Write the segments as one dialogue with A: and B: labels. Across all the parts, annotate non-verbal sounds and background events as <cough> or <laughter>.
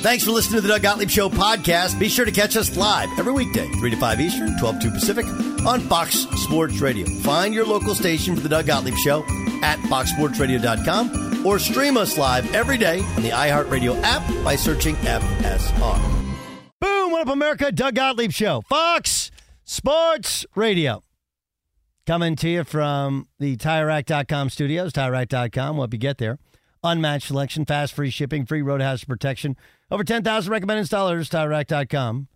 A: Thanks for listening to the Doug Gottlieb Show podcast. Be sure to catch us live every weekday, 3 to 5 Eastern, 12 to 2 Pacific, on Fox Sports Radio. Find your local station for the Doug Gottlieb Show at foxsportsradio.com or stream us live every day on the iHeartRadio app by searching FSR. Boom! What up, America? Doug Gottlieb Show, Fox Sports Radio. Coming to you from the TireRack.com studios, TireRack.com. We'll help you get there. Unmatched selection, fast free shipping, free road hazard protection. Over 10,000 recommended installers, TireRack.com.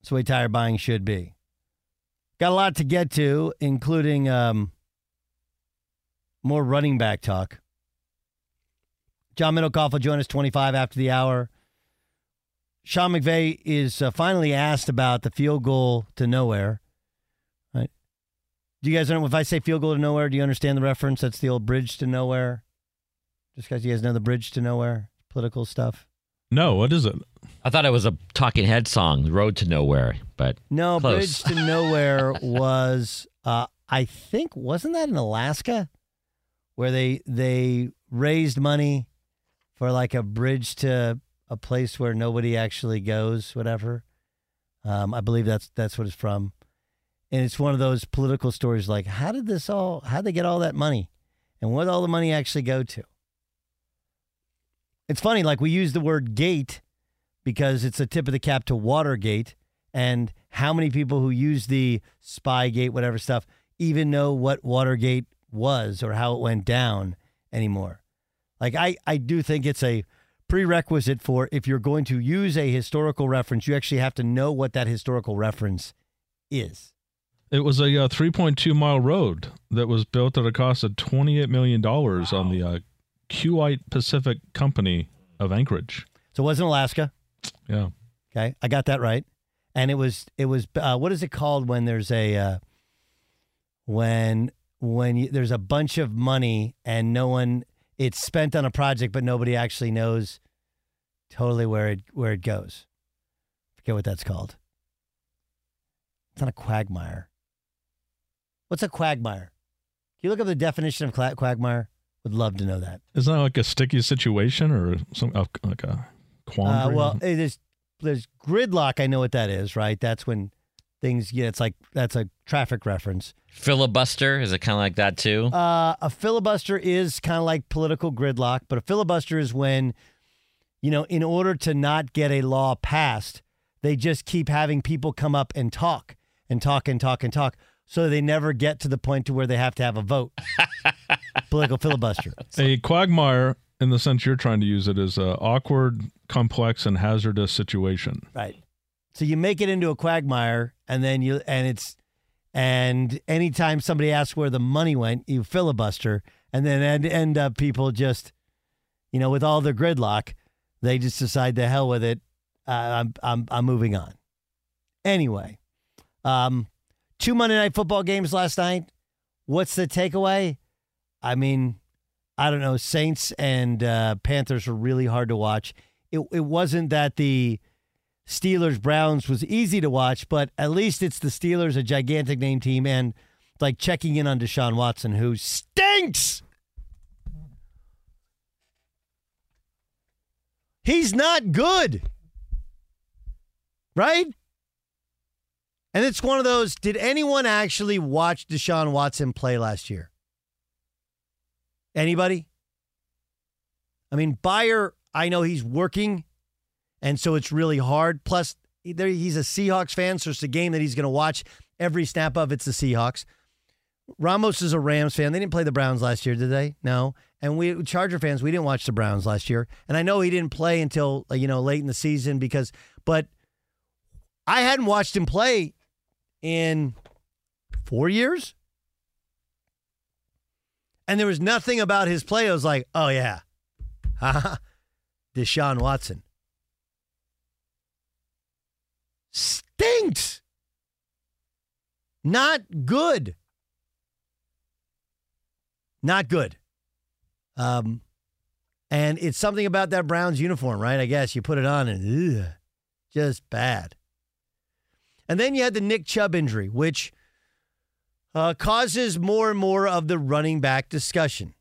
A: That's the way tire buying should be. Got a lot to get to, including um, more running back talk. John Middlekauff will join us 25 after the hour. Sean McVay is uh, finally asked about the field goal to nowhere. Right? Do you guys know if I say field goal to nowhere? Do you understand the reference? That's the old bridge to nowhere. Just because you guys know the bridge to nowhere, political stuff.
B: No, what is it?
C: I thought it was a Talking Head song, "Road to Nowhere," but
A: No,
C: Close.
A: bridge to <laughs> nowhere was uh, I think wasn't that in Alaska where they they raised money for like a bridge to a place where nobody actually goes, whatever. Um, I believe that's that's what it's from, and it's one of those political stories. Like, how did this all? How did they get all that money, and what did all the money actually go to? It's funny, like we use the word gate because it's a tip of the cap to Watergate, and how many people who use the Spygate, whatever stuff, even know what Watergate was or how it went down anymore. Like I, I do think it's a prerequisite for if you're going to use a historical reference, you actually have to know what that historical reference is.
B: It was a uh, 3.2 mile road that was built at a cost of 28 million dollars on the uh, Kiewit Pacific Company of Anchorage.
A: So it wasn't Alaska.
B: Yeah,
A: Okay, I got that right. And it was it was uh, what is it called when there's a uh, when when you, there's a bunch of money and no one it's spent on a project but nobody actually knows totally where it where it goes. Forget what that's called. It's not a quagmire. What's a quagmire? Can you look up the definition of quagmire? Would love to know that.
B: isn't that like a sticky situation or some uh, like a
A: Uh,
B: quandary?
A: well, it is. There's gridlock. I know what that is, right? That's when things. Yeah, it's like that's a traffic reference.
C: filibuster is it kind of like that too?
A: Uh, a filibuster is kind of like political gridlock, but a filibuster is when, you know, in order to not get a law passed, they just keep having people come up and talk and talk and talk and talk, so they never get to the point to where they have to have a vote. <laughs> political filibuster.
B: a quagmire, in the sense you're trying to use it, is a awkward, complex, and hazardous situation.
A: Right. So you make it into a quagmire, and then you and it's and anytime somebody asks where the money went, you filibuster, and then end, end up people just you know, with all the gridlock, they just decide the hell with it. Uh, I'm I'm I'm moving on. Anyway, um, two Monday night football games last night. What's the takeaway? I mean, I don't know. Saints and uh, Panthers were really hard to watch. It it wasn't that the Steelers Browns was easy to watch, but at least it's the Steelers, a gigantic name team, and like checking in on Deshaun Watson, who stinks. He's not good. Right? And it's one of those did anyone actually watch Deshaun Watson play last year? Anybody? I mean, Beyer, I know he's working, and so it's really hard. Plus, he's a Seahawks fan, so it's a game that he's going to watch every snap of. It's the Seahawks. Ramos is a Rams fan. They didn't play the Browns last year, did they? No. And we Charger fans, we didn't watch the Browns last year. And I know he didn't play until you know late in the season because, but I hadn't watched him play in four years. And there was nothing about his play. I was like, oh yeah, Deshaun Watson stinks. Not good. Not good. Um, and it's something about that Browns uniform, right? I guess you put it on and ugh, just bad. And then you had the Nick Chubb injury, which uh, causes more and more of the running back discussion.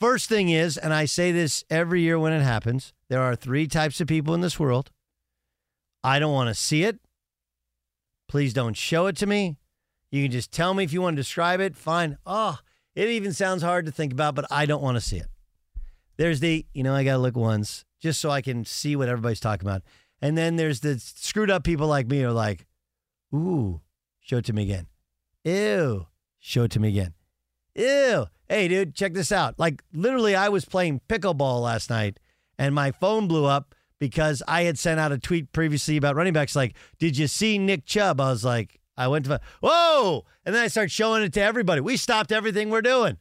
A: First thing is, and I say this every year when it happens, there are three types of people in this world. I don't want to see it. Please don't show it to me. You can just tell me if you want to describe it. Fine. Oh, it even sounds hard to think about, but I don't want to see it. There's the, you know, I got to look once just so I can see what everybody's talking about. And then there's the screwed up people like me who are like, ooh, show it to me again. Ew, show it to me again. Ew, hey, dude, check this out. Like, literally, I was playing pickleball last night and my phone blew up because I had sent out a tweet previously about running backs like, did you see Nick Chubb? I was like, I went to, whoa! And then I started showing it to everybody. We stopped everything we're doing.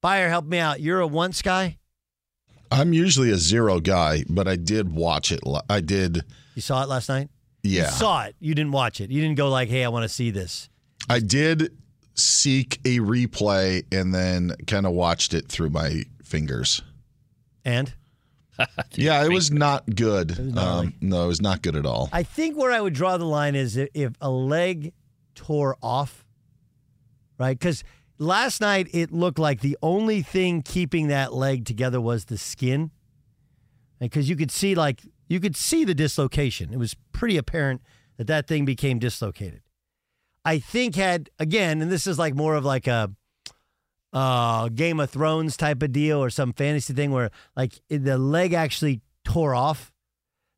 A: Beyer, help me out. You're a once guy?
D: I'm usually a zero guy, but I did watch it. I did.
A: You saw it last night?
D: Yeah.
A: You saw it. You didn't watch it. You didn't go like, hey, I want to see this.
D: I did seek a replay and then kind of watched it through my fingers.
A: And? <laughs>
D: yeah, it was not good. Was um, no, it was not good at all.
A: I think where I would draw the line is if a leg tore off, right? Because last night it looked like the only thing keeping that leg together was the skin, because you could see like you could see the dislocation. It was pretty apparent that that thing became dislocated. I think had again, and this is like more of like a uh, Game of Thrones type of deal or some fantasy thing where like the leg actually tore off,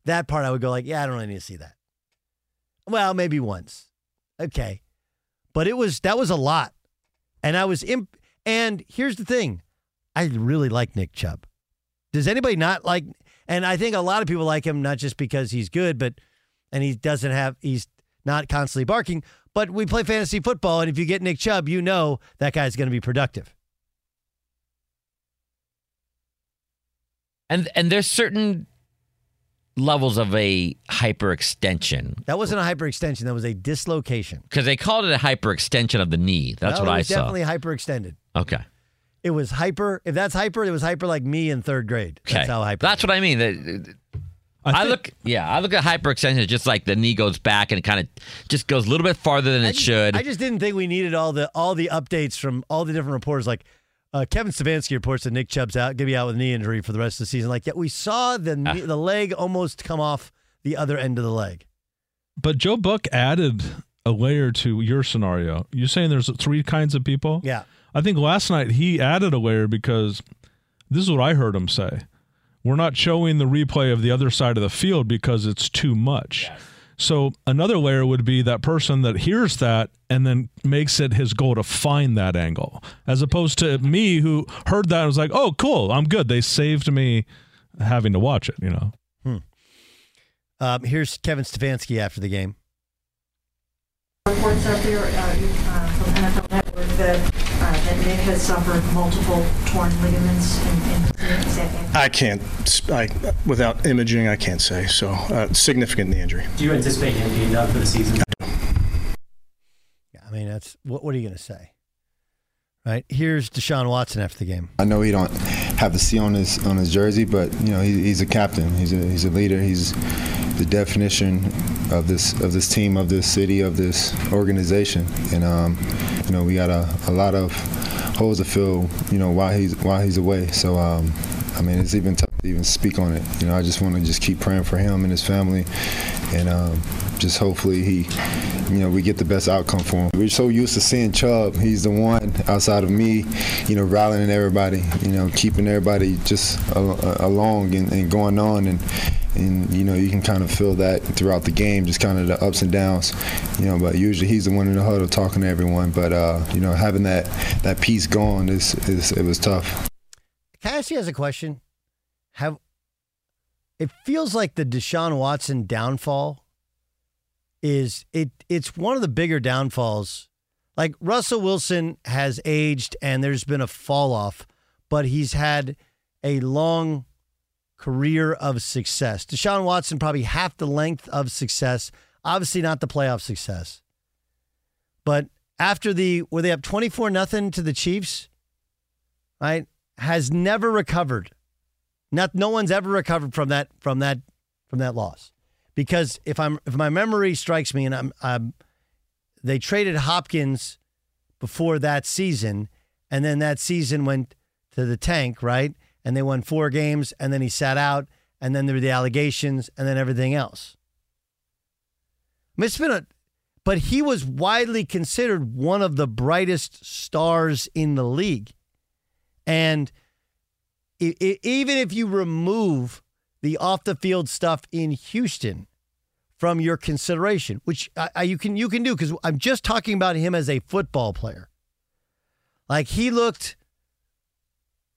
A: that part I would go like, yeah, I don't really need to see that. Well, maybe once. Okay. But it was that was a lot. And I was imp and here's the thing. I really like Nick Chubb. Does anybody not like and I think a lot of people like him not just because he's good, but and he doesn't have he's not constantly barking, but we play fantasy football, and if you get Nick Chubb, you know that guy's going to be productive.
C: And and there's certain levels of a hyperextension.
A: That wasn't a hyperextension. That was a dislocation.
C: Because they called it a hyperextension of the knee. That's
A: no,
C: what
A: I
C: saw.
A: Definitely hyperextended.
C: Okay.
A: It was hyper. If that's hyper, it was hyper like me in third grade.
C: Okay.
A: That's how hyper.
C: That's what I mean. I, I look, yeah, I look at hyperextension just like the knee goes back and kind of just goes a little bit farther than
A: I
C: it
A: just,
C: should.
A: I just didn't think we needed all the all the updates from all the different reporters. Like uh, Kevin Stefanski reports that Nick Chubb's out, going to be out with a knee injury for the rest of the season. Like, yeah, we saw the knee, the leg almost come off the other end of the leg.
B: But Joe Buck added a layer to your scenario. You're saying there's three kinds of people.
A: Yeah,
B: I think last night he added a layer because this is what I heard him say we're not showing the replay of the other side of the field because it's too much. Yes. So another layer would be that person that hears that and then makes it his goal to find that angle, as opposed to me who heard that and was like, "Oh, cool, I'm good." They saved me having to watch it. You know.
A: Hmm. Um, here's Kevin Stefanski after the game.
E: Reports up here uh, uh, from NFL Network that that Nick has suffered multiple torn ligaments in, in
F: I can't, I, without imaging, I can't say. So, uh, significant the injury.
G: Do you anticipate him being done for the season?
A: Yeah, I mean, that's what, what are you going to say? Right here's Deshaun Watson after the game.
H: I know he don't have the C on his on his jersey, but you know he, he's a captain. He's a he's a leader. He's the definition of this of this team, of this city, of this organization. And um, you know we got a, a lot of holes to fill. You know while he's while he's away. So um, I mean it's even tough to even speak on it. You know I just want to just keep praying for him and his family, and um, just hopefully he you know, we get the best outcome for him. We're so used to seeing Chubb. He's the one outside of me, you know, rallying everybody, you know, keeping everybody just along and, and going on. And, and, you know, you can kind of feel that throughout the game, just kind of the ups and downs, you know, but usually he's the one in the huddle talking to everyone. But, uh, you know, having that, that piece gone is, is it was tough.
A: Cassie has a question. Have it feels like the Deshaun Watson downfall is it it's one of the bigger downfalls. Like Russell Wilson has aged and there's been a fall off, but he's had a long career of success. Deshaun Watson probably half the length of success. Obviously not the playoff success. But after the were they up 24 nothing to the Chiefs? Right? Has never recovered. Not no one's ever recovered from that from that from that loss because if I'm if my memory strikes me, and I'm, I'm they traded Hopkins before that season, and then that season went to the tank, right? And they won four games, and then he sat out, and then there were the allegations, and then everything else. I mean, it's been a, but he was widely considered one of the brightest stars in the league, and it, it, even if you remove the off the field stuff in Houston from your consideration, which I, you can you can do because I'm just talking about him as a football player. Like he looked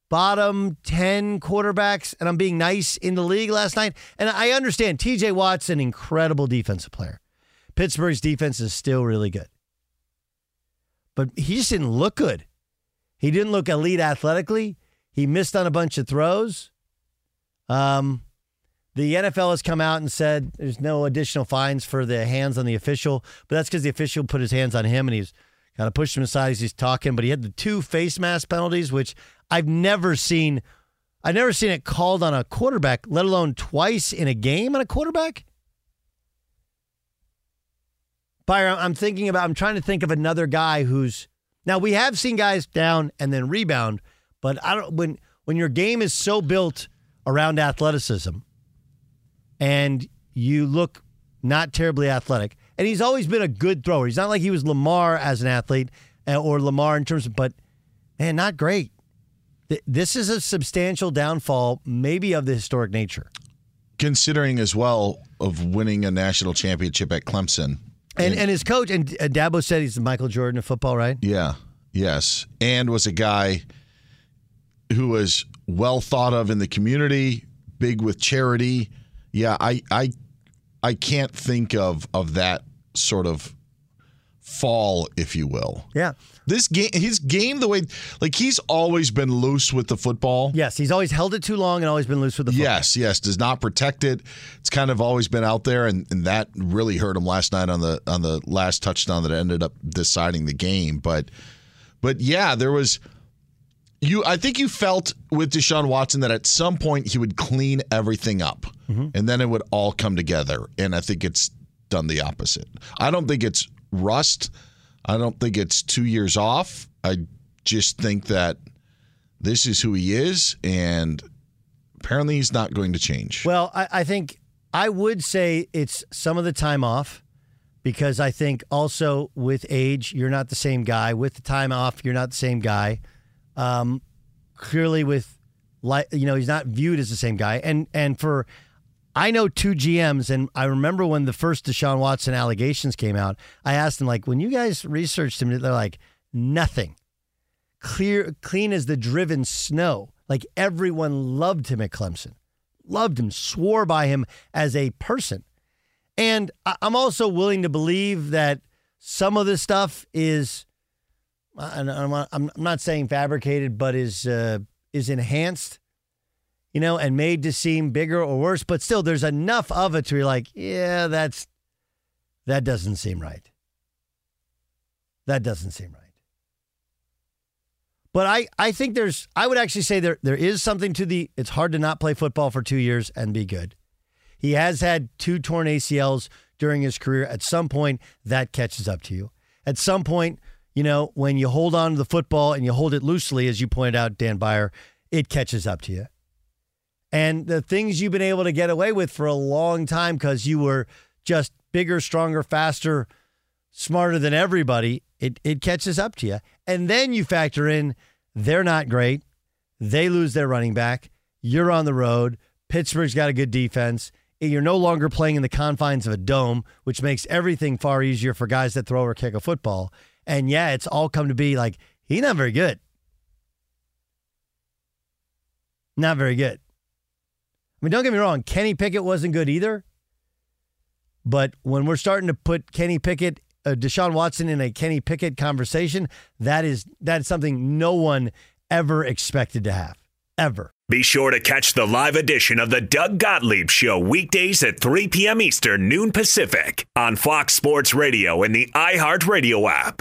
A: bottom 10 quarterbacks, and I'm being nice in the league last night. And I understand TJ Watt's an incredible defensive player. Pittsburgh's defense is still really good. But he just didn't look good. He didn't look elite athletically. He missed on a bunch of throws. Um, the NFL has come out and said there's no additional fines for the hands on the official, but that's because the official put his hands on him and he's kind of pushed him aside as he's talking. But he had the two face mask penalties, which I've never seen. I've never seen it called on a quarterback, let alone twice in a game on a quarterback. Byron, I'm thinking about. I'm trying to think of another guy who's now we have seen guys down and then rebound, but I don't when when your game is so built around athleticism and you look not terribly athletic. And he's always been a good thrower. He's not like he was Lamar as an athlete uh, or Lamar in terms of, but man, not great. This is a substantial downfall, maybe of the historic nature.
D: Considering as well of winning a national championship at Clemson.
A: And, and, and his coach, and Dabo said he's the Michael Jordan of football, right?
D: Yeah, yes. And was a guy who was well thought of in the community, big with charity yeah, I I I can't think of of that sort of fall, if you will.
A: Yeah.
D: This game, his game, the way, like he's always been loose with the football.
A: Yes, he's always held it too long and always been loose with the football.
D: Yes, yes, does not protect it. It's kind of always been out there, and, and that really hurt him last night on the on the last touchdown that ended up deciding the game. But, but yeah, there was you I think you felt with Deshaun Watson that at some point he would clean everything up mm-hmm. and then it would all come together. And I think it's done the opposite. I don't think it's rust. I don't think it's two years off. I just think that this is who he is and apparently he's not going to change.
A: Well, I, I think I would say it's some of the time off because I think also with age, you're not the same guy. With the time off, you're not the same guy. Um, clearly, with like you know, he's not viewed as the same guy. And and for I know two GMs, and I remember when the first Deshaun Watson allegations came out. I asked them like, when you guys researched him, they're like, nothing. Clear, clean as the driven snow. Like everyone loved him at Clemson, loved him, swore by him as a person. And I'm also willing to believe that some of this stuff is I'm not, saying fabricated, but is uh, is enhanced, you know, and made to seem bigger or worse. But still, there's enough of it to be like, yeah, that's that doesn't seem right. That doesn't seem right. But I, I think there's I would actually say there there is something to the it's hard to not play football for two years and be good. He has had two torn ACLs during his career. At some point, that catches up to you. At some point, you know, when you hold on to the football and you hold it loosely, as you pointed out, Dan Beyer, it catches up to you. And the things you've been able to get away with for a long time because you were just bigger, stronger, faster, smarter than everybody, it, it catches up to you. And then you factor in they're not great. They lose their running back. You're on the road. Pittsburgh's got a good defense. You're no longer playing in the confines of a dome, which makes everything far easier for guys that throw or kick a football. And yeah, it's all come to be like, he's not very good. Not very good. I mean, don't get me wrong, Kenny Pickett wasn't good either. But when we're starting to put Kenny Pickett, uh, Deshaun Watson in a Kenny Pickett conversation, that is that is something no one ever expected to have, ever.
I: Be sure to catch the live edition of the Doug Gottlieb Show weekdays at 3 p.m. Eastern, noon Pacific on Fox Sports Radio and the iHeartRadio app.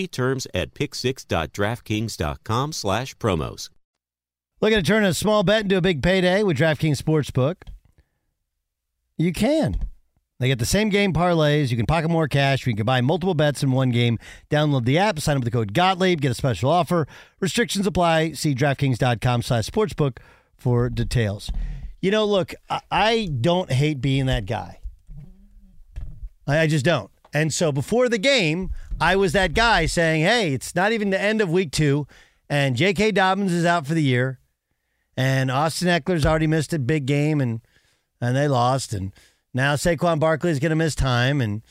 J: terms at pick6.draftkings.com slash promos.
A: Looking to turn a small bet into a big payday with DraftKings Sportsbook? You can. They get the same game parlays. You can pocket more cash. You can buy multiple bets in one game. Download the app, sign up with the code Gottlieb, get a special offer. Restrictions apply. See DraftKings.com slash sportsbook for details. You know, look, I don't hate being that guy. I just don't. And so before the game, I was that guy saying, hey, it's not even the end of week two, and J.K. Dobbins is out for the year, and Austin Ekeler's already missed a big game, and and they lost, and now Saquon Barkley is going to miss time, and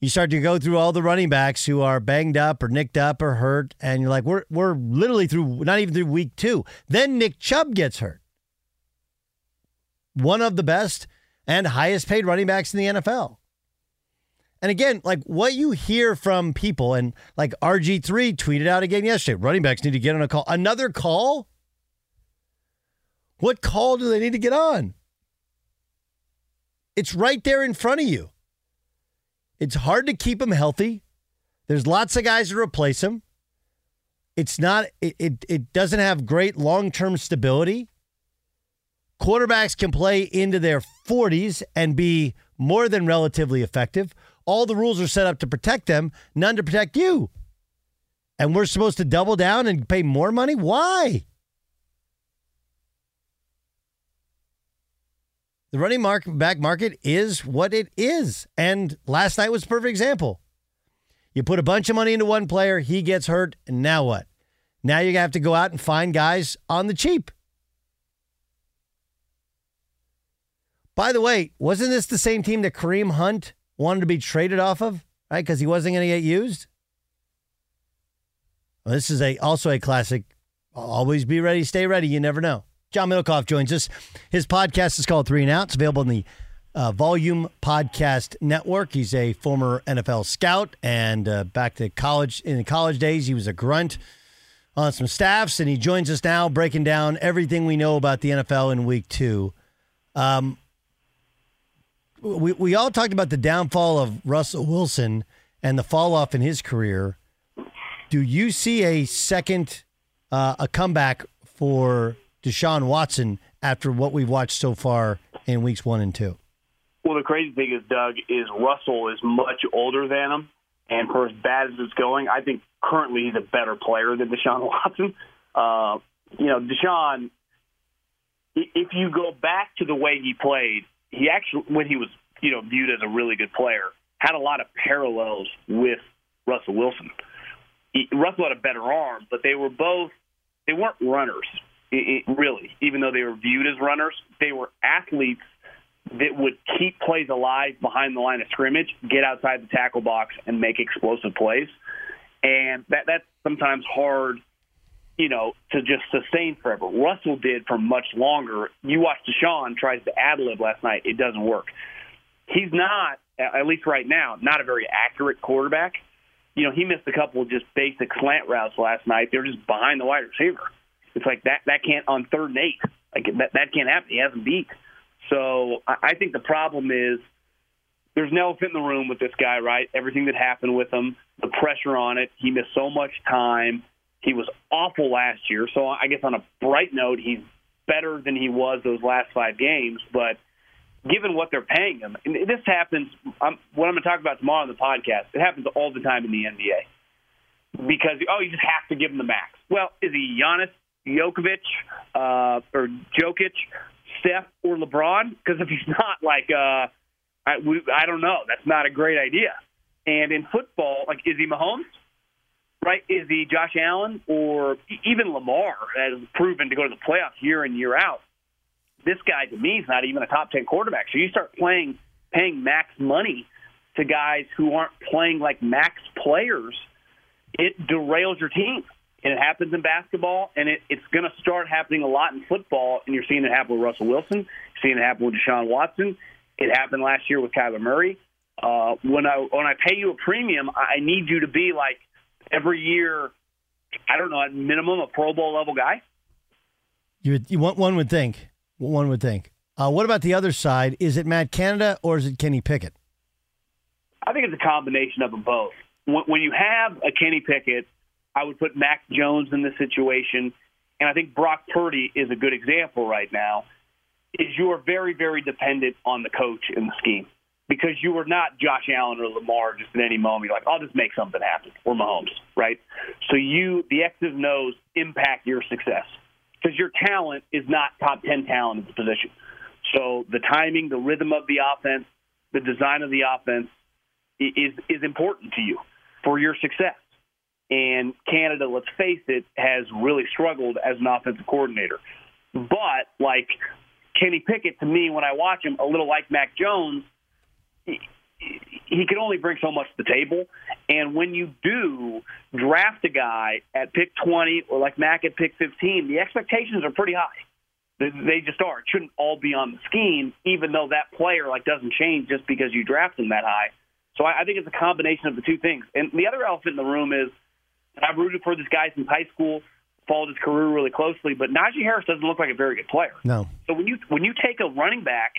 A: You start to go through all the running backs who are banged up or nicked up or hurt, and you're like, we're we're literally through not even through week two. Then Nick Chubb gets hurt. One of the best and highest paid running backs in the NFL. And again, like what you hear from people, and like RG3 tweeted out again yesterday running backs need to get on a call. Another call? What call do they need to get on? It's right there in front of you. It's hard to keep him healthy. There's lots of guys to replace him. It's not it it, it doesn't have great long-term stability. Quarterbacks can play into their 40s and be more than relatively effective. All the rules are set up to protect them, none to protect you. And we're supposed to double down and pay more money? Why? The running market, back market is what it is. And last night was a perfect example. You put a bunch of money into one player, he gets hurt, and now what? Now you have to go out and find guys on the cheap. By the way, wasn't this the same team that Kareem Hunt wanted to be traded off of, right? Because he wasn't going to get used? Well, this is a also a classic. Always be ready, stay ready. You never know. John Middlekauff joins us. His podcast is called Three and Out. It's available in the uh, Volume Podcast Network. He's a former NFL scout and uh, back to college. In the college days, he was a grunt on some staffs, and he joins us now breaking down everything we know about the NFL in week two. Um, we, we all talked about the downfall of Russell Wilson and the fall off in his career. Do you see a second, uh, a comeback for Deshaun Watson after what we've watched so far in weeks one and two?
K: Well, the crazy thing is, Doug, is Russell is much older than him, and for as bad as it's going, I think currently he's a better player than Deshaun <laughs> Watson. Uh, you know, Deshaun, if you go back to the way he played, he actually, when he was you know viewed as a really good player, had a lot of parallels with Russell Wilson. He, Russell had a better arm, but they were both they weren't runners it, it, really, even though they were viewed as runners, they were athletes that would keep plays alive behind the line of scrimmage, get outside the tackle box, and make explosive plays. And that that's sometimes hard, you know, to just sustain forever. Russell did for much longer. You watch Deshaun tries to ad lib last night; it doesn't work. He's not, at least right now, not a very accurate quarterback. You know, he missed a couple of just basic slant routes last night. They were just behind the wide receiver. It's like that that can't on third and eight. Like that that can't happen. He hasn't beat. So I, I think the problem is there's no elephant in the room with this guy, right? Everything that happened with him, the pressure on it. He missed so much time. He was awful last year. So I guess on a bright note, he's better than he was those last five games. But given what they're paying him, and this happens. I'm, what I'm going to talk about tomorrow on the podcast, it happens all the time in the NBA. Because oh, you just have to give him the max. Well, is he Giannis? Jokovic uh, or Jokic, Steph or LeBron? Because if he's not, like, uh, I, we, I don't know. That's not a great idea. And in football, like, is he Mahomes? Right? Is he Josh Allen or even Lamar has proven to go to the playoffs year in year out? This guy to me is not even a top ten quarterback. So you start playing paying max money to guys who aren't playing like max players, it derails your team and it happens in basketball, and it, it's going to start happening a lot in football. And you're seeing it happen with Russell Wilson, you're seeing it happen with Deshaun Watson. It happened last year with Kyler Murray. Uh, when I when I pay you a premium, I need you to be like every year. I don't know, at minimum a Pro Bowl level guy.
A: You, you one would think. One would think. Uh, what about the other side? Is it Matt Canada or is it Kenny Pickett?
K: I think it's a combination of them both. When, when you have a Kenny Pickett I would put Mac Jones in this situation, and I think Brock Purdy is a good example right now. Is you are very, very dependent on the coach and the scheme because you are not Josh Allen or Lamar just at any moment. You're like, I'll just make something happen, or Mahomes, right? So you, the X's and O's impact your success because your talent is not top 10 talent in the position. So the timing, the rhythm of the offense, the design of the offense is, is important to you for your success. And Canada, let's face it, has really struggled as an offensive coordinator. But like Kenny Pickett, to me, when I watch him, a little like Mac Jones, he can only bring so much to the table. And when you do draft a guy at pick 20 or like Mac at pick 15, the expectations are pretty high. They- They just are. It shouldn't all be on the scheme, even though that player like doesn't change just because you draft him that high. So I, I think it's a combination of the two things. And the other elephant in the room is I've rooted for this guy since high school, followed his career really closely, but Najee Harris doesn't look like a very good player.
A: No.
K: So when you when you take a running back,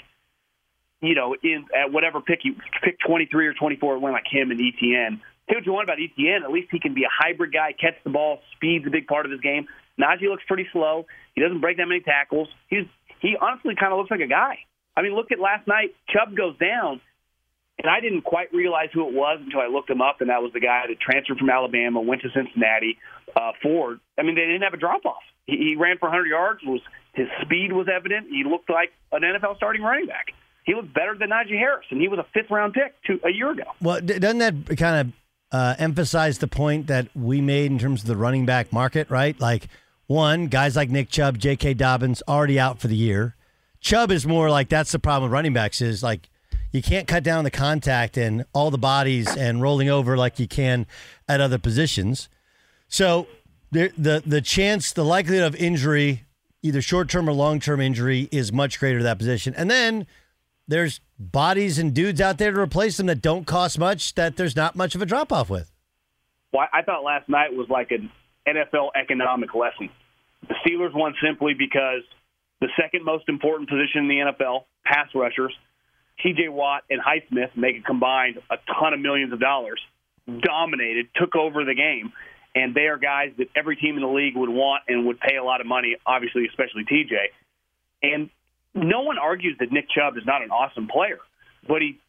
K: you know, in at whatever pick you pick twenty three or twenty four, one like him and ETN. Say what you want about ETN, at least he can be a hybrid guy, catch the ball, speed's a big part of his game. Najee looks pretty slow. He doesn't break that many tackles. He's he honestly kind of looks like a guy. I mean, look at last night. Chubb goes down, and I didn't quite realize who it was until I looked him up, and that was the guy that transferred from Alabama, went to Cincinnati. Uh, Ford. I mean, they didn't have a drop off. He, he ran for 100 yards. Was his speed was evident. He looked like an NFL starting running back. He looked better than Najee Harris, and he was a fifth round pick two, a year ago.
A: Well, doesn't that kind of uh, emphasize the point that we made in terms of the running back market, right? Like, one, guys like Nick Chubb, J.K. Dobbins already out for the year. Chubb is more like that's the problem with running backs is like you can't cut down the contact and all the bodies and rolling over like you can at other positions. So the the the chance, the likelihood of injury, either short term or long term injury, is much greater to that position. And then there's bodies and dudes out there to replace them that don't cost much. That there's not much of a drop off with.
K: Well, I thought last night was like an NFL economic lesson. The Steelers won simply because the second most important position in the NFL, pass rushers, T.J. Watt and Highsmith, make a combined a ton of millions of dollars, dominated, took over the game, and they are guys that every team in the league would want and would pay a lot of money. Obviously, especially T.J. And no one argues that Nick Chubb is not an awesome player, but he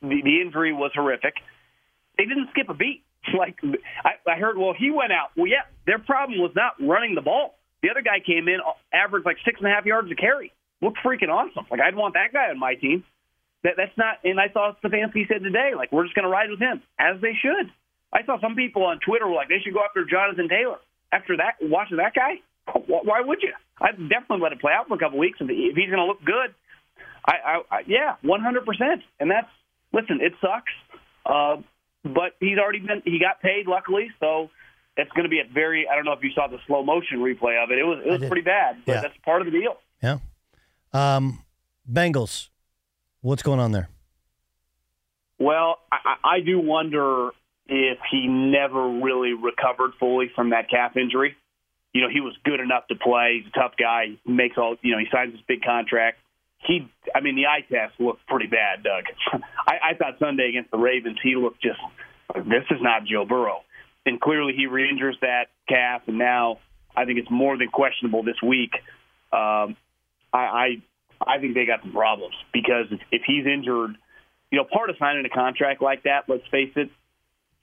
K: the, the injury was horrific. They didn't skip a beat. <laughs> Like I, I heard, well, he went out. Well, yeah, their problem was not running the ball. The other guy came in, averaged like six and a half yards a carry. Looked freaking awesome. Like I'd want that guy on my team. That that's not. And I saw Stefanski said today, like we're just going to ride with him, as they should. I saw some people on Twitter were like they should go after Jonathan Taylor. After that, watching that guy, why would you? I'd definitely let it play out for a couple weeks if, he's going to look good. I, I, I yeah, one hundred percent. And that's listen, it sucks, uh, but he's already been he got paid luckily, so it's going to be a very. I don't know if you saw the slow motion replay of it. It was it was pretty bad, but
A: Yeah.
K: that's part of the deal.
A: Yeah. Um, Bengals. What's going on there?
K: Well, I, I I do wonder if he never really recovered fully from that calf injury. You know, he was good enough to play. He's a tough guy. He makes all. You know, he signs this big contract. He, I mean, the eye test looked pretty bad, Doug. <laughs> I, I thought Sunday against the Ravens, he looked just. This is not Joe Burrow, and clearly he re-injures that calf, and now I think it's more than questionable this week. Um, I, I, I think they got some problems because if, if he's injured you know, part of signing a contract like that, let's face it,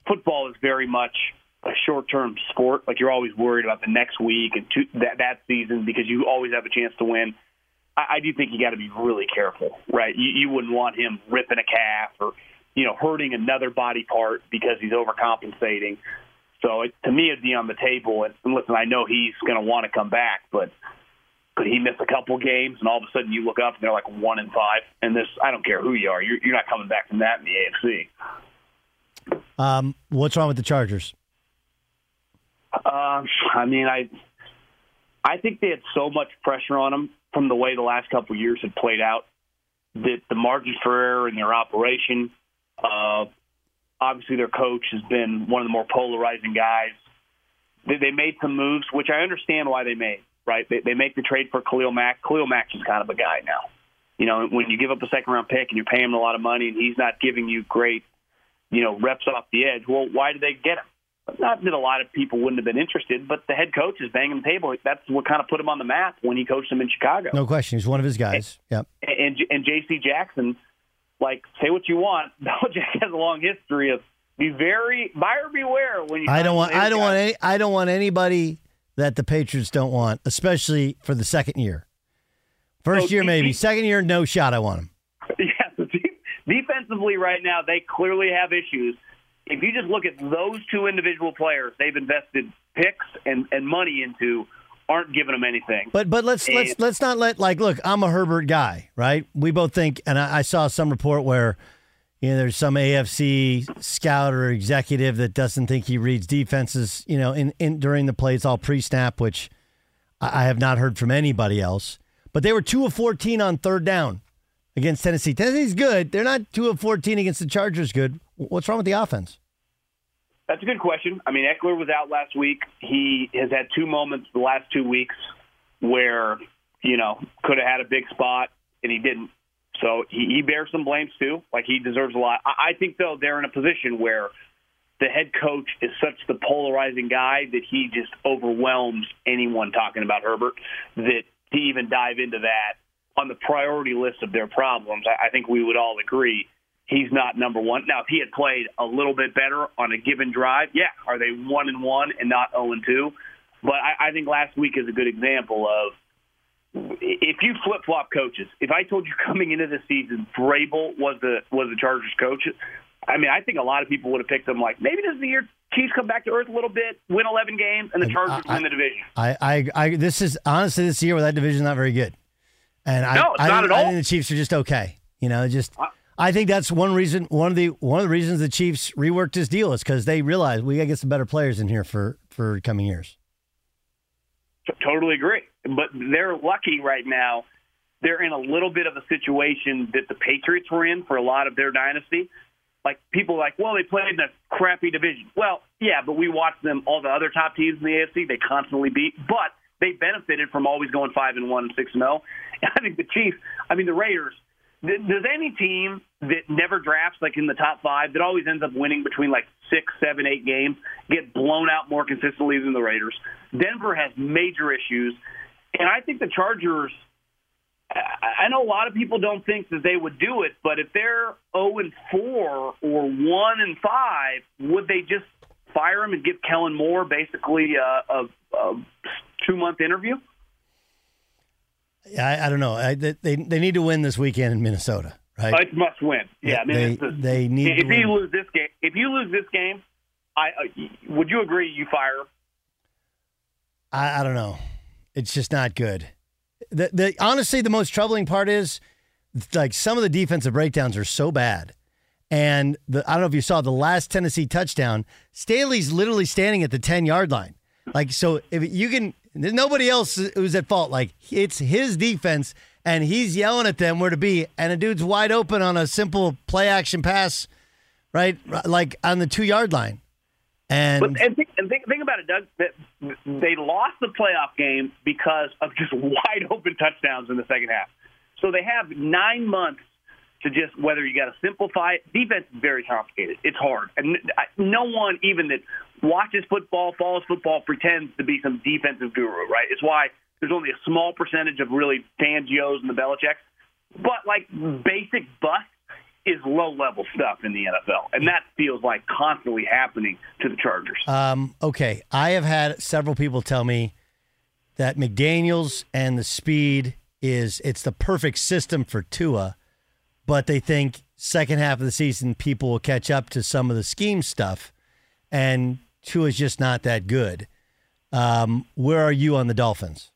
K: football is very much a short-term sport. Like you're always worried about the next week and two, that that season because you always have a chance to win. I, I do think you got to be really careful, right? You, you wouldn't want him ripping a calf or you know hurting another body part because he's overcompensating. So it, to me, it'd be on the table. And, and listen, I know he's going to want to come back, but could he miss a couple games and all of a sudden you look up and they're like one and five? And this, I don't care who you are, you're, you're not coming back from that in the AFC.
A: Um, what's wrong with the Chargers?
K: Um, I mean, I I think they had so much pressure on them from the way the last couple of years had played out that the margins for error in their operation. Uh, obviously, their coach has been one of the more polarizing guys. They, they made some moves, which I understand why they made. Right? They, they make the trade for Khalil Mack. Khalil Mack's just kind of a guy now. You know, when you give up a second round pick and you're paying him a lot of money and he's not giving you great, you know, reps off the edge. Well, why did they get him? Not that a lot of people wouldn't have been interested, but the head coach is banging the table. That's what kind of put him on the map when he coached him in Chicago.
A: No question. He's one of his guys. Yep.
K: And and J.C. Jackson, like say what you want, <laughs> Belichick has a long history of be very buyer beware when you.
A: I don't want. I don't want any. I don't want anybody that the Patriots don't want, especially for the second year. First
K: So
A: year, maybe. Second year, no shot. I want him. <laughs>
K: Yeah, defensively right now they clearly have issues. If you just look at those two individual players, they've invested picks and, and money into, aren't giving them anything.
A: But but let's let's let's not let like look. I'm a Herbert guy, right? We both think, and I, I saw some report where you know, there's some AFC scout or executive that doesn't think he reads defenses, you know, in, in during the plays all pre-snap, which I, I have not heard from anybody else. But they were two of 14 on third down against Tennessee. Tennessee's good. They're not two of 14 against the Chargers. Good. What's wrong with the offense?
K: That's a good question. I mean, Ekeler was out last week. He has had two moments the last two weeks where you know could have had a big spot and he didn't. So he, he bears some blames too. Like he deserves a lot. I, I think though they're in a position where the head coach is such the polarizing guy that he just overwhelms anyone talking about Herbert. That to even dive into that on the priority list of their problems, I, I think we would all agree he's not number one. Now, if he had played a little bit better on a given drive, yeah, are they one and one and not zero and two? But I, I think last week is a good example of if you flip flop coaches, if I told you coming into the season Vrabel was the was the Chargers coach, I mean I think a lot of people would have picked them like maybe this is the year Chiefs come back to earth a little bit, win eleven games, and the Chargers
A: I,
K: win the division.
A: I, I, I, this is honestly this year where that division is not very good, and I,
K: No, it's
A: I,
K: not at all.
A: I think the Chiefs are just okay. You know, just I think that's one reason. One of the one of the reasons the Chiefs reworked this deal is because they realized we got to get some better players in here for for coming years.
K: T- Totally agree. But they're lucky right now. They're in a little bit of a situation that the Patriots were in for a lot of their dynasty. Like people are like, well, they played in a crappy division. Well, yeah, but we watched them all the other top teams in the AFC. They constantly beat, but they benefited from always going five and one and six and zero. Oh. <laughs> I think the Chiefs. I mean, the Raiders. Does any team that never drafts like in the top five that always ends up winning between like six, seven, eight games get blown out more consistently than the Raiders? Denver has major issues, and I think the Chargers. I I know a lot of people don't think that they would do it, but if they're 0 and 4 or 1 and 5, would they just fire him and give Kellen Moore basically a, a, a two month interview?
A: I, I don't know. I, they they need to win this weekend in Minnesota, right?
K: It's must win. Yeah, I mean,
A: they
K: it's a-
A: they need
K: if
A: to
K: you
A: win.
K: lose this game, if you lose this game, I uh, would you agree you fire?
A: I, I don't know. It's just not good. The, the honestly, the most troubling part is like some of the defensive breakdowns are so bad. And the, I don't know if you saw the last Tennessee touchdown. Staley's literally standing at the ten yard line. Like so, if you can, nobody else who's at fault. Like it's his defense, and he's yelling at them where to be, and a dude's wide open on a simple play action pass, right? Like on the two yard line. And
K: But and think, and think, think about it, Doug. They lost the playoff game because of just <laughs> wide open touchdowns in the second half. So they have nine months to just whether you got to simplify it. Defense is very complicated. It's hard, and no one even that watches football, follows football, pretends to be some defensive guru. Right? It's why there's only a small percentage of really Fangios and the Belichicks. But like basic bust is low level stuff in the NFL, and that feels like constantly happening to the Chargers.
A: Um, okay, I have had several people tell me that McDaniel's and the speed is it's the perfect system for Tua, but they think second half of the season people will catch up to some of the scheme stuff, and Tua is just not that good. Um, where are you on the Dolphins?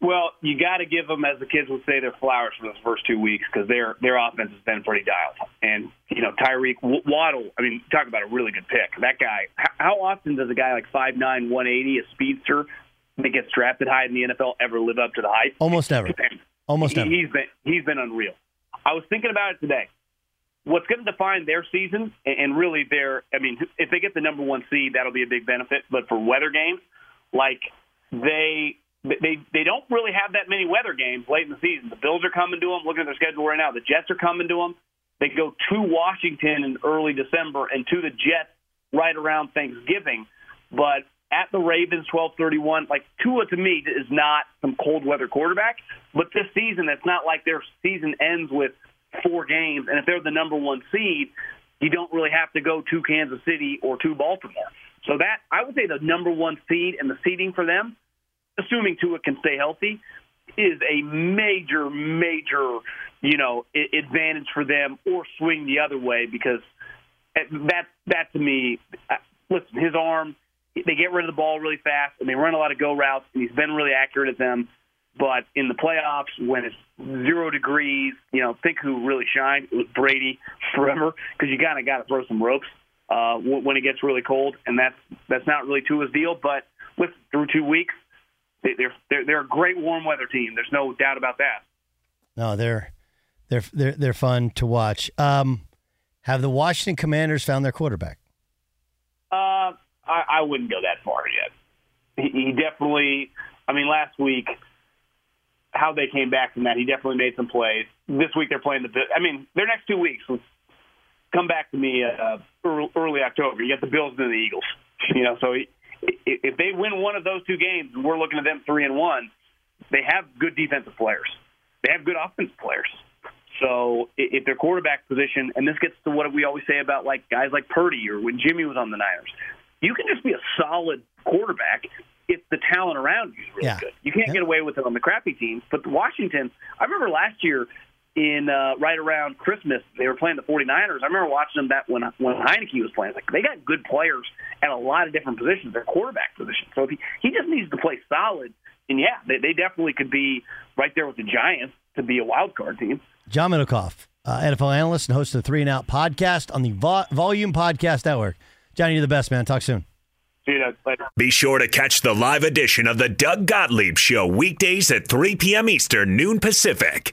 K: Well, you got to give them, as the kids would say, their flowers for those first two weeks because their their offense has been pretty dialed. And you know, Tyreek Waddle. I mean, talk about a really good pick. That guy. How often does a guy like five nine, one eighty, a speedster that gets drafted high in the NFL ever live up to the hype?
A: Almost never. Almost never.
K: He's been he's been unreal. I was thinking about it today. What's going to define their season, and really their, I mean, if they get the number one seed, that'll be a big benefit. But for weather games, like they they they don't really have that many weather games late in the season. The Bills are coming to them. Looking at their schedule right now, the Jets are coming to them. They go to Washington in early December and to the Jets right around Thanksgiving. But at the Ravens, twelve thirty one. Like Tua to me is not some cold weather quarterback. But this season, it's not like their season ends with four games. And if they're the number one seed, you don't really have to go to Kansas City or to Baltimore. So that I would say the number one seed and the seeding for them, assuming Tua can stay healthy, is a major, major, you know, advantage for them, or swing the other way because that that to me, listen, his arm, they get rid of the ball really fast and they run a lot of go routes, and he's been really accurate at them. But in the playoffs, when it's zero degrees, you know, think who really shined. It was Brady forever because you kind of got to throw some ropes uh, when it gets really cold, and that's that's not really Tua's deal. But with through two weeks, they, they're they're they're a great warm weather team. There's no doubt about that.
A: No, they're they're they're they're fun to watch. Um, have the Washington Commanders found their quarterback?
K: Uh, I, I wouldn't go that far yet. He, he definitely. I mean, last week, how they came back from that, he definitely made some plays. This week they're playing the. I mean, their next two weeks. Come back to me uh, early October. You got the Bills and the Eagles. <laughs> You know, so he, if they win one of those two games, and we're looking at them three and one, they have good defensive players. They have good offensive players. So if their quarterback position, and this gets to what we always say about like guys like Purdy or when Jimmy was on the Niners, you can just be a solid quarterback if the talent around you is really
A: Yeah.
K: good. You can't
A: Yeah.
K: get away with it on the crappy teams. But the Washington, I remember last year in uh, right around Christmas, they were playing the 49ers. I remember watching them that when when Heinicke was playing. Like they got good players at a lot of different positions, their quarterback position. So if he, he just needs to play solid, and yeah, they, they definitely could be right there with the Giants to be a wild card team.
A: John Middlekauff, uh, NFL analyst and host of the Three and Out podcast on the Vo- Volume Podcast Network. Johnny, you're the best, man. Talk soon.
K: See you guys later.
I: Be sure to catch the live edition of the Doug Gottlieb Show weekdays at 3 p.m. Eastern, noon Pacific.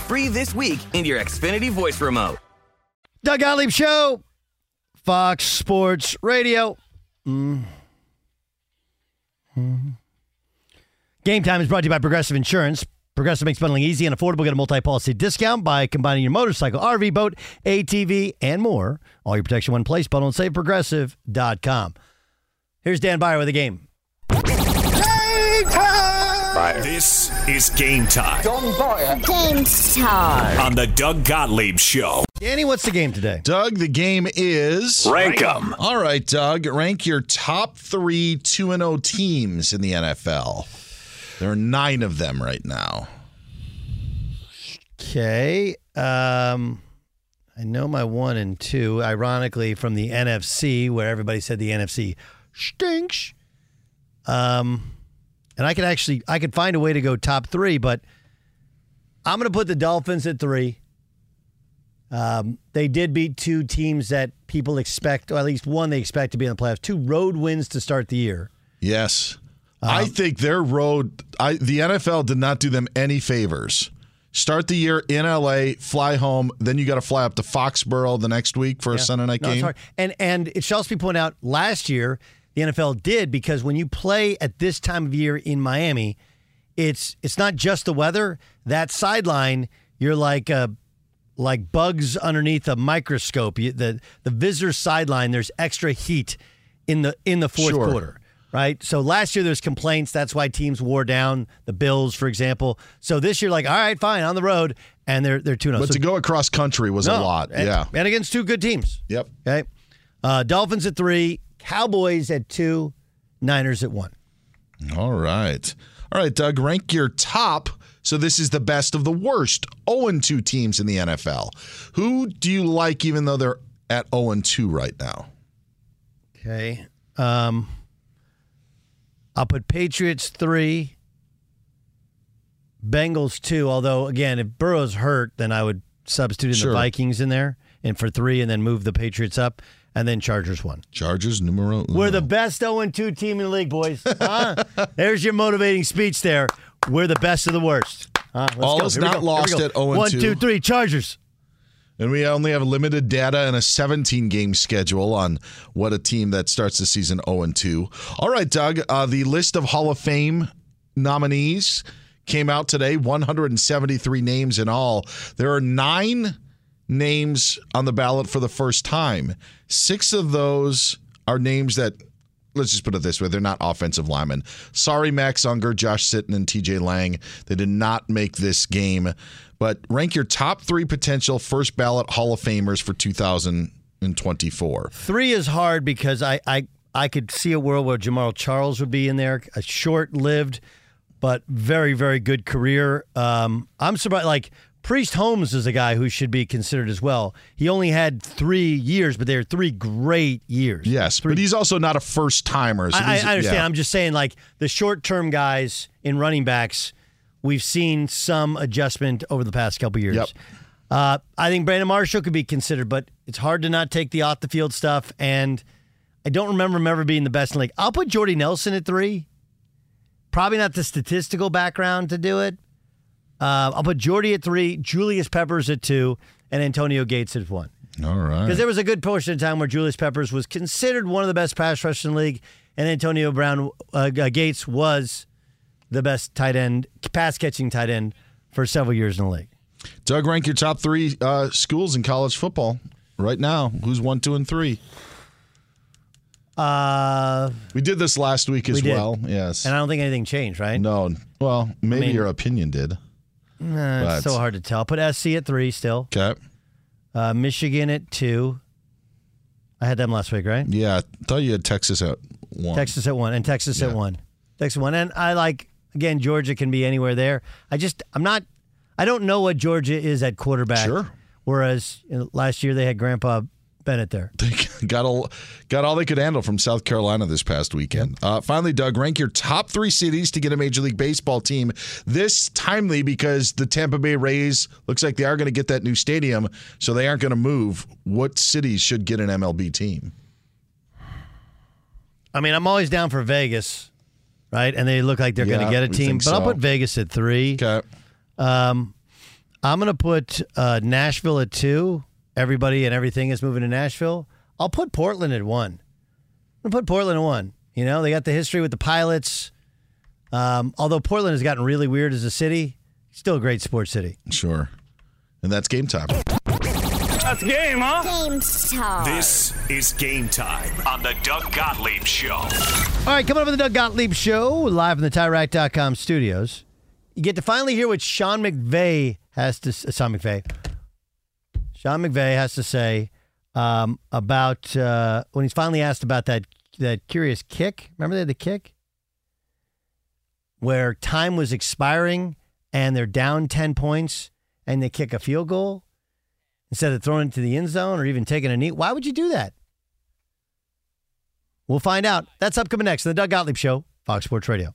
L: free this week in your Xfinity voice remote.
A: Doug Gottlieb Show, Fox Sports Radio. Mm. Mm. Game time is brought to you by Progressive Insurance. Progressive makes bundling easy and affordable. Get a multi-policy discount by combining your motorcycle, RV, boat, ATV, and more. All your protection one place. Bundle and save progressive.com. Here's Dan Beyer with the game.
I: This is game time
M: Don Beyer. Game time.
I: on the Doug Gottlieb Show.
A: Danny, what's the game today?
D: Doug, the game is
I: Rank 'em.
D: All right, Doug, rank your top three 2 0 teams in the NFL. There are nine of them right now.
A: Okay. Um, I know my one and two, ironically, from the NFC, where everybody said the NFC stinks. Um, and I could actually, I could find a way to go top three, but I'm going to put the Dolphins at three. Um, they did beat two teams that people expect, or at least one they expect to be in the playoffs. Two road wins to start the year.
D: Yes.
A: Um,
D: I think their road, I, the NFL did not do them any favors. Start the year in LA, fly home, then you got to fly up to Foxborough the next week for a Sunday night
A: No,
D: game.
A: And and it should also be pointed out last year the NFL did because when you play at this time of year in Miami, it's it's not just the weather. That sideline, you're like uh, like bugs underneath a microscope. You, the the visitor sideline, there's extra heat in the in the fourth
D: Sure.
A: quarter. Right. So last year there's complaints. That's why teams wore down the Bills, for example. So this year, like, all right, fine, on the road, and they're they're two
D: But
A: so,
D: to go across country was a
A: No,
D: lot.
A: and-
D: yeah.
A: and against two good teams.
D: Yep.
A: Okay. Uh, Dolphins at three, Cowboys at two, Niners at one.
D: All right. All right, Doug, rank your top. So this is the best of the worst 0 2 teams in the NFL. Who do you like even though they're at 0 2 right now?
A: Okay. Um, I'll put Patriots three, Bengals two. Although again, if Burrow's hurt, then I would substitute in
D: Sure.
A: the Vikings in there and for three, and then move the Patriots up, and then Chargers one.
D: Chargers numero uno.
A: We're the best 0 2 team in the league, boys. <laughs> Huh? There's your motivating speech there. We're the best of the worst. Huh?
D: All
A: go.
D: is
A: Here
D: not
A: go.
D: Lost at 0
A: One,
D: 2.
A: two, three, Chargers.
D: And we only have limited data and a 17 game schedule on what a team that starts the season 0 2. All right, Doug, uh, the list of Hall of Fame nominees came out today 173 names in all. There are nine names on the ballot for the first time. Six of those are names that. Let's just put it this way: they're not offensive linemen. Sorry, Max Unger, Josh Sitton, and T.J. Lang. They did not make this game. But rank your top three potential first ballot Hall of Famers for 2024.
A: Three is hard because I, I I could see a world where Jamaal Charles would be in there, a short-lived but very very good career. Um, I'm surprised. Like Priest Holmes is a guy who should be considered as well. He only had three years, but they're three great years.
D: Yes, but he's also not a first timer. So
A: I, I understand.
D: yeah.
A: I'm just saying, like the short-term guys in running backs, we've seen some adjustment over the past couple years.
D: Yep.
A: Uh, I think Brandon Marshall could be considered, but it's hard to not take the off the field stuff. And I don't remember him ever being the best in the league. I'll put Jordy Nelson at three. Probably not the statistical background to do it. Uh, I'll put Jordy at three, Julius Peppers at two, and Antonio Gates at one.
D: All right.
A: Because there was a good portion of time where Julius Peppers was considered one of the best pass rushers in the league, and Antonio Brown uh, uh, Gates was the best tight end, pass catching tight end for several years in the league.
D: Doug, rank your top three uh, schools in college football right now. Who's one, two, and three?
A: Uh,
D: We did this last week as
A: we
D: well. Yes.
A: and I don't think anything changed, right?
D: no. Well, maybe
A: mean-
D: your opinion did.
A: Nah, it's so hard to tell. Put SC at three still.
D: Okay.
A: Uh, Michigan at two. I had them last week, right?
D: Yeah, I thought you had Texas at one.
A: Texas at one, and Texas
D: Yeah.
A: at one. Texas at one, and I like again Georgia can be anywhere there. I just I'm not. I don't know what Georgia is at quarterback.
D: Sure.
A: Whereas you know, last year they had Grandpa Bennett there.
D: They got all got all they could handle from South Carolina this past weekend. Uh, finally, Doug, rank your top three cities to get a Major League Baseball team. This timely because the Tampa Bay Rays looks like they are going to get that new stadium, so they aren't going to move. What cities should get an MLB team?
A: I mean, I'm always down for Vegas, right? And they look like they're going to get a team, but I'll put Vegas at three.
D: Okay.
A: Um, I'm going to put uh, Nashville at two. Everybody and everything is moving to Nashville. I'll put Portland at one. I'm going to put Portland at one. You know, they got the history with the pilots. Um, although Portland has gotten really weird as a city, still a great sports city.
D: Sure. And that's game time.
I: That's game, huh?
M: Game time.
I: This is game time on the Doug Gottlieb Show.
A: All right, coming up on the Doug Gottlieb Show, live in the TireRack.com studios. You get to finally hear what Sean McVay has to uh, Sean McVay. Sean McVay has to say um, about uh, when he's finally asked about that that curious kick. Remember they had the kick where time was expiring and they're down ten points and they kick a field goal instead of throwing it to the end zone or even taking a knee. Why would you do that? We'll find out. That's upcoming next on the Doug Gottlieb Show, Fox Sports Radio.